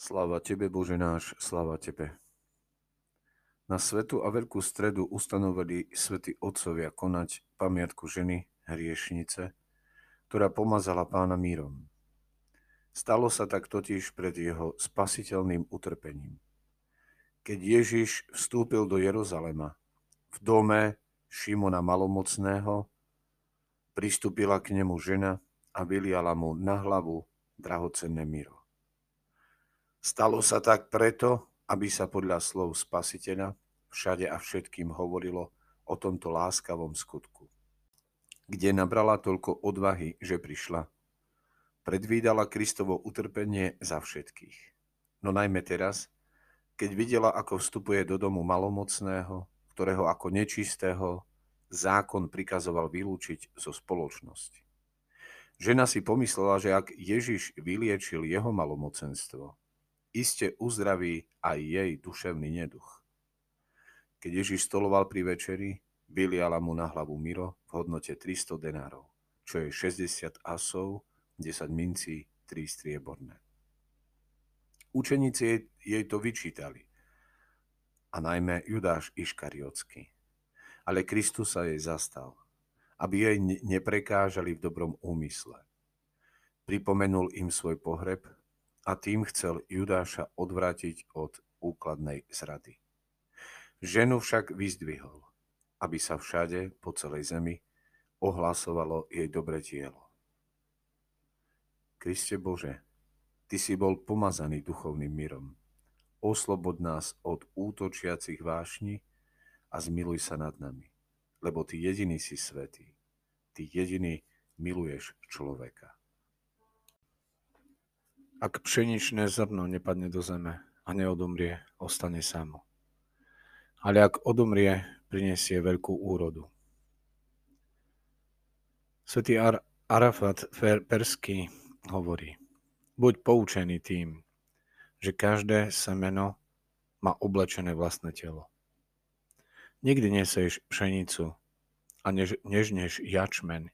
Sláva Tebe, Bože náš, sláva Tebe. Na svetu a veľkú stredu ustanovili svätí otcovia konať pamiatku ženy, hriešnice, ktorá pomazala pána mírom. Stalo sa tak totiž pred jeho spasiteľným utrpením. Keď Ježiš vstúpil do Jeruzalema, v dome Šimona Malomocného, pristúpila k nemu žena a vyliala mu na hlavu drahocenné míro. Stalo sa tak preto, aby sa podľa slov spasiteľa všade a všetkým hovorilo o tomto láskavom skutku. Kde nabrala toľko odvahy, že prišla. Predvídala Kristovo utrpenie za všetkých. No najmä teraz, keď videla, ako vstupuje do domu malomocného, ktorého ako nečistého zákon prikazoval vylúčiť zo spoločnosti. Žena si pomyslela, že ak Ježiš vyliečil jeho malomocenstvo, iste uzdraví aj jej duševný neduch. Keď Ježiš stoloval pri večeri, vyliala mu na hlavu miro v hodnote 300 denárov, čo je 60 asov, 10 mincí, 3 strieborné. Učeníci jej, jej to vyčítali, a najmä Judáš Iškariotsky. Ale Kristus sa jej zastal, aby jej neprekážali v dobrom úmysle. Pripomenul im svoj pohreb a tým chcel Judáša odvrátiť od úkladnej zrady. Ženu však vyzdvihol, aby sa všade po celej zemi ohlasovalo jej dobre dielo. Kriste Bože, Ty si bol pomazaný duchovným mirom. Oslobod nás od útočiacich vášni a zmiluj sa nad nami, lebo Ty jediný si svetý. Ty jediný miluješ človeka. Ak pšeničné zrno nepadne do zeme a neodomrie, ostane samo. Ale ak odomrie, prinesie veľkú úrodu. Svetý Ar- Arafat Persky hovorí, buď poučený tým, že každé semeno má oblečené vlastné telo. Nikdy neseješ pšenicu a než, nežneš jačmen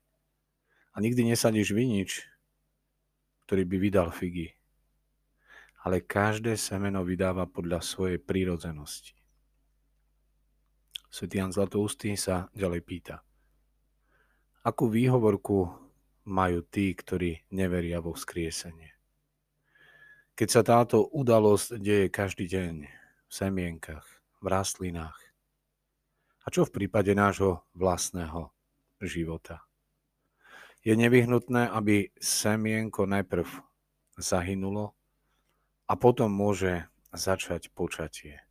a nikdy nesadíš vinič, ktorý by vydal figy ale každé semeno vydáva podľa svojej prírodzenosti. Svetý Jan Zlatoustý sa ďalej pýta. Akú výhovorku majú tí, ktorí neveria vo vzkriesenie? Keď sa táto udalosť deje každý deň v semienkach, v rastlinách. A čo v prípade nášho vlastného života? Je nevyhnutné, aby semienko najprv zahynulo a potom môže začať počatie.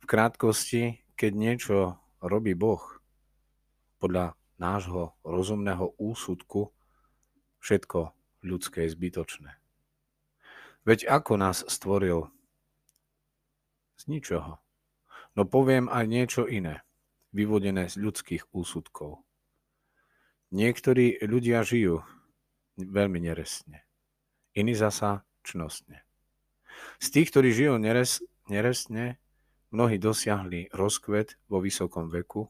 V krátkosti, keď niečo robí Boh podľa nášho rozumného úsudku, všetko ľudské je zbytočné. Veď ako nás stvoril? Z ničoho. No poviem aj niečo iné, vyvodené z ľudských úsudkov. Niektorí ľudia žijú veľmi neresne, iní zasa čnostne. Z tých, ktorí žijú neres, neresne, mnohí dosiahli rozkvet vo vysokom veku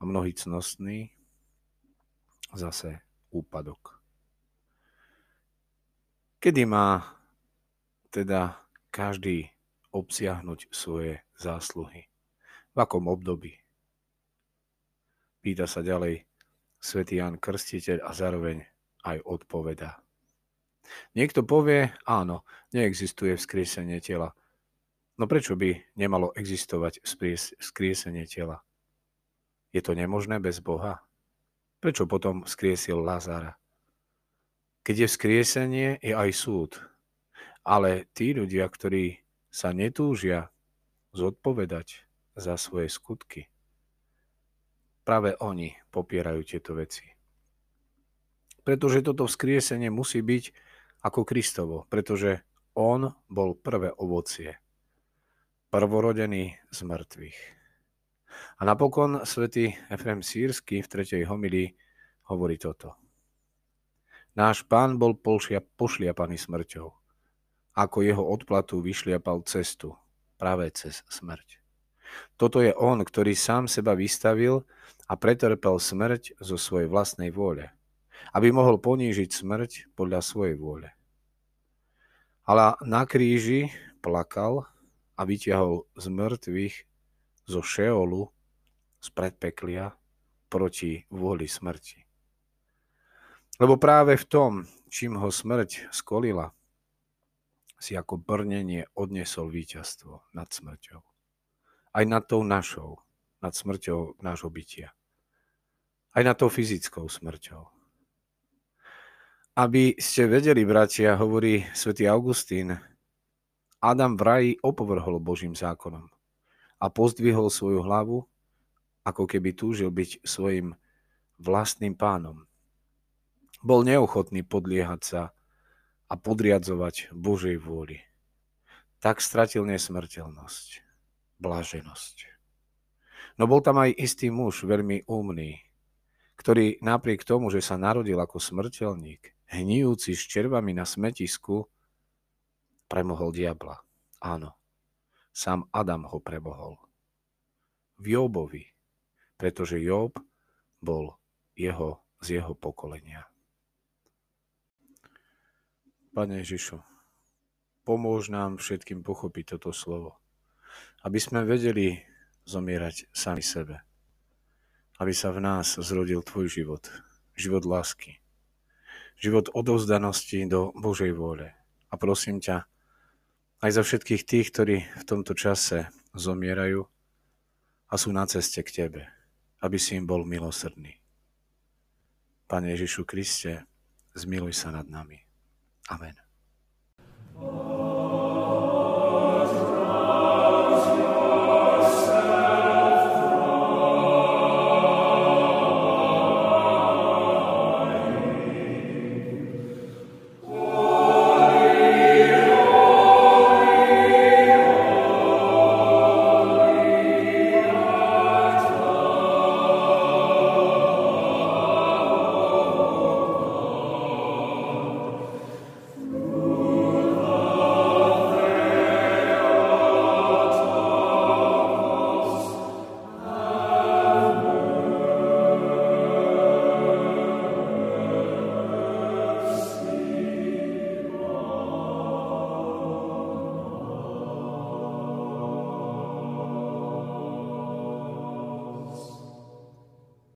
a mnohí cnostní zase úpadok. Kedy má teda každý obsiahnuť svoje zásluhy? V akom období? Pýta sa ďalej svätý Jan Krstiteľ a zároveň aj odpovedá. Niekto povie, áno, neexistuje vzkriesenie tela. No prečo by nemalo existovať vzkriesenie tela? Je to nemožné bez Boha? Prečo potom vzkriesil Lazara? Keď je vzkriesenie, je aj súd. Ale tí ľudia, ktorí sa netúžia zodpovedať za svoje skutky, práve oni popierajú tieto veci. Pretože toto vzkriesenie musí byť ako Kristovo, pretože on bol prvé ovocie, prvorodený z mŕtvych. A napokon svätý Efrem Sírsky v tretej homilii hovorí toto. Náš pán bol polšia, pošliapaný smrťou. Ako jeho odplatu vyšliapal cestu, práve cez smrť. Toto je on, ktorý sám seba vystavil a pretrpel smrť zo svojej vlastnej vôle aby mohol ponížiť smrť podľa svojej vôle. Ale na kríži plakal a vyťahol z mŕtvych zo Šeolu, z predpeklia, proti vôli smrti. Lebo práve v tom, čím ho smrť skolila, si ako brnenie odnesol víťazstvo nad smrťou. Aj nad tou našou, nad smrťou nášho bytia. Aj nad tou fyzickou smrťou. Aby ste vedeli, bratia, hovorí svätý Augustín, Adam v raji opovrhol Božím zákonom a pozdvihol svoju hlavu, ako keby túžil byť svojim vlastným pánom bol neochotný podliehať sa a podriadzovať Božej vôli. Tak stratil nesmrteľnosť, blaženosť. No bol tam aj istý muž, veľmi umný, ktorý napriek tomu, že sa narodil ako smrteľník, hnijúci s červami na smetisku, premohol diabla. Áno, sám Adam ho premohol. V Jobovi, pretože Job bol jeho z jeho pokolenia. Pane Ježišu, pomôž nám všetkým pochopiť toto slovo, aby sme vedeli zomierať sami sebe, aby sa v nás zrodil Tvoj život, život lásky, život odovzdanosti do Božej vôle. A prosím ťa, aj za všetkých tých, ktorí v tomto čase zomierajú a sú na ceste k Tebe, aby si im bol milosrdný. Pane Ježišu Kriste, zmiluj sa nad nami. Amen.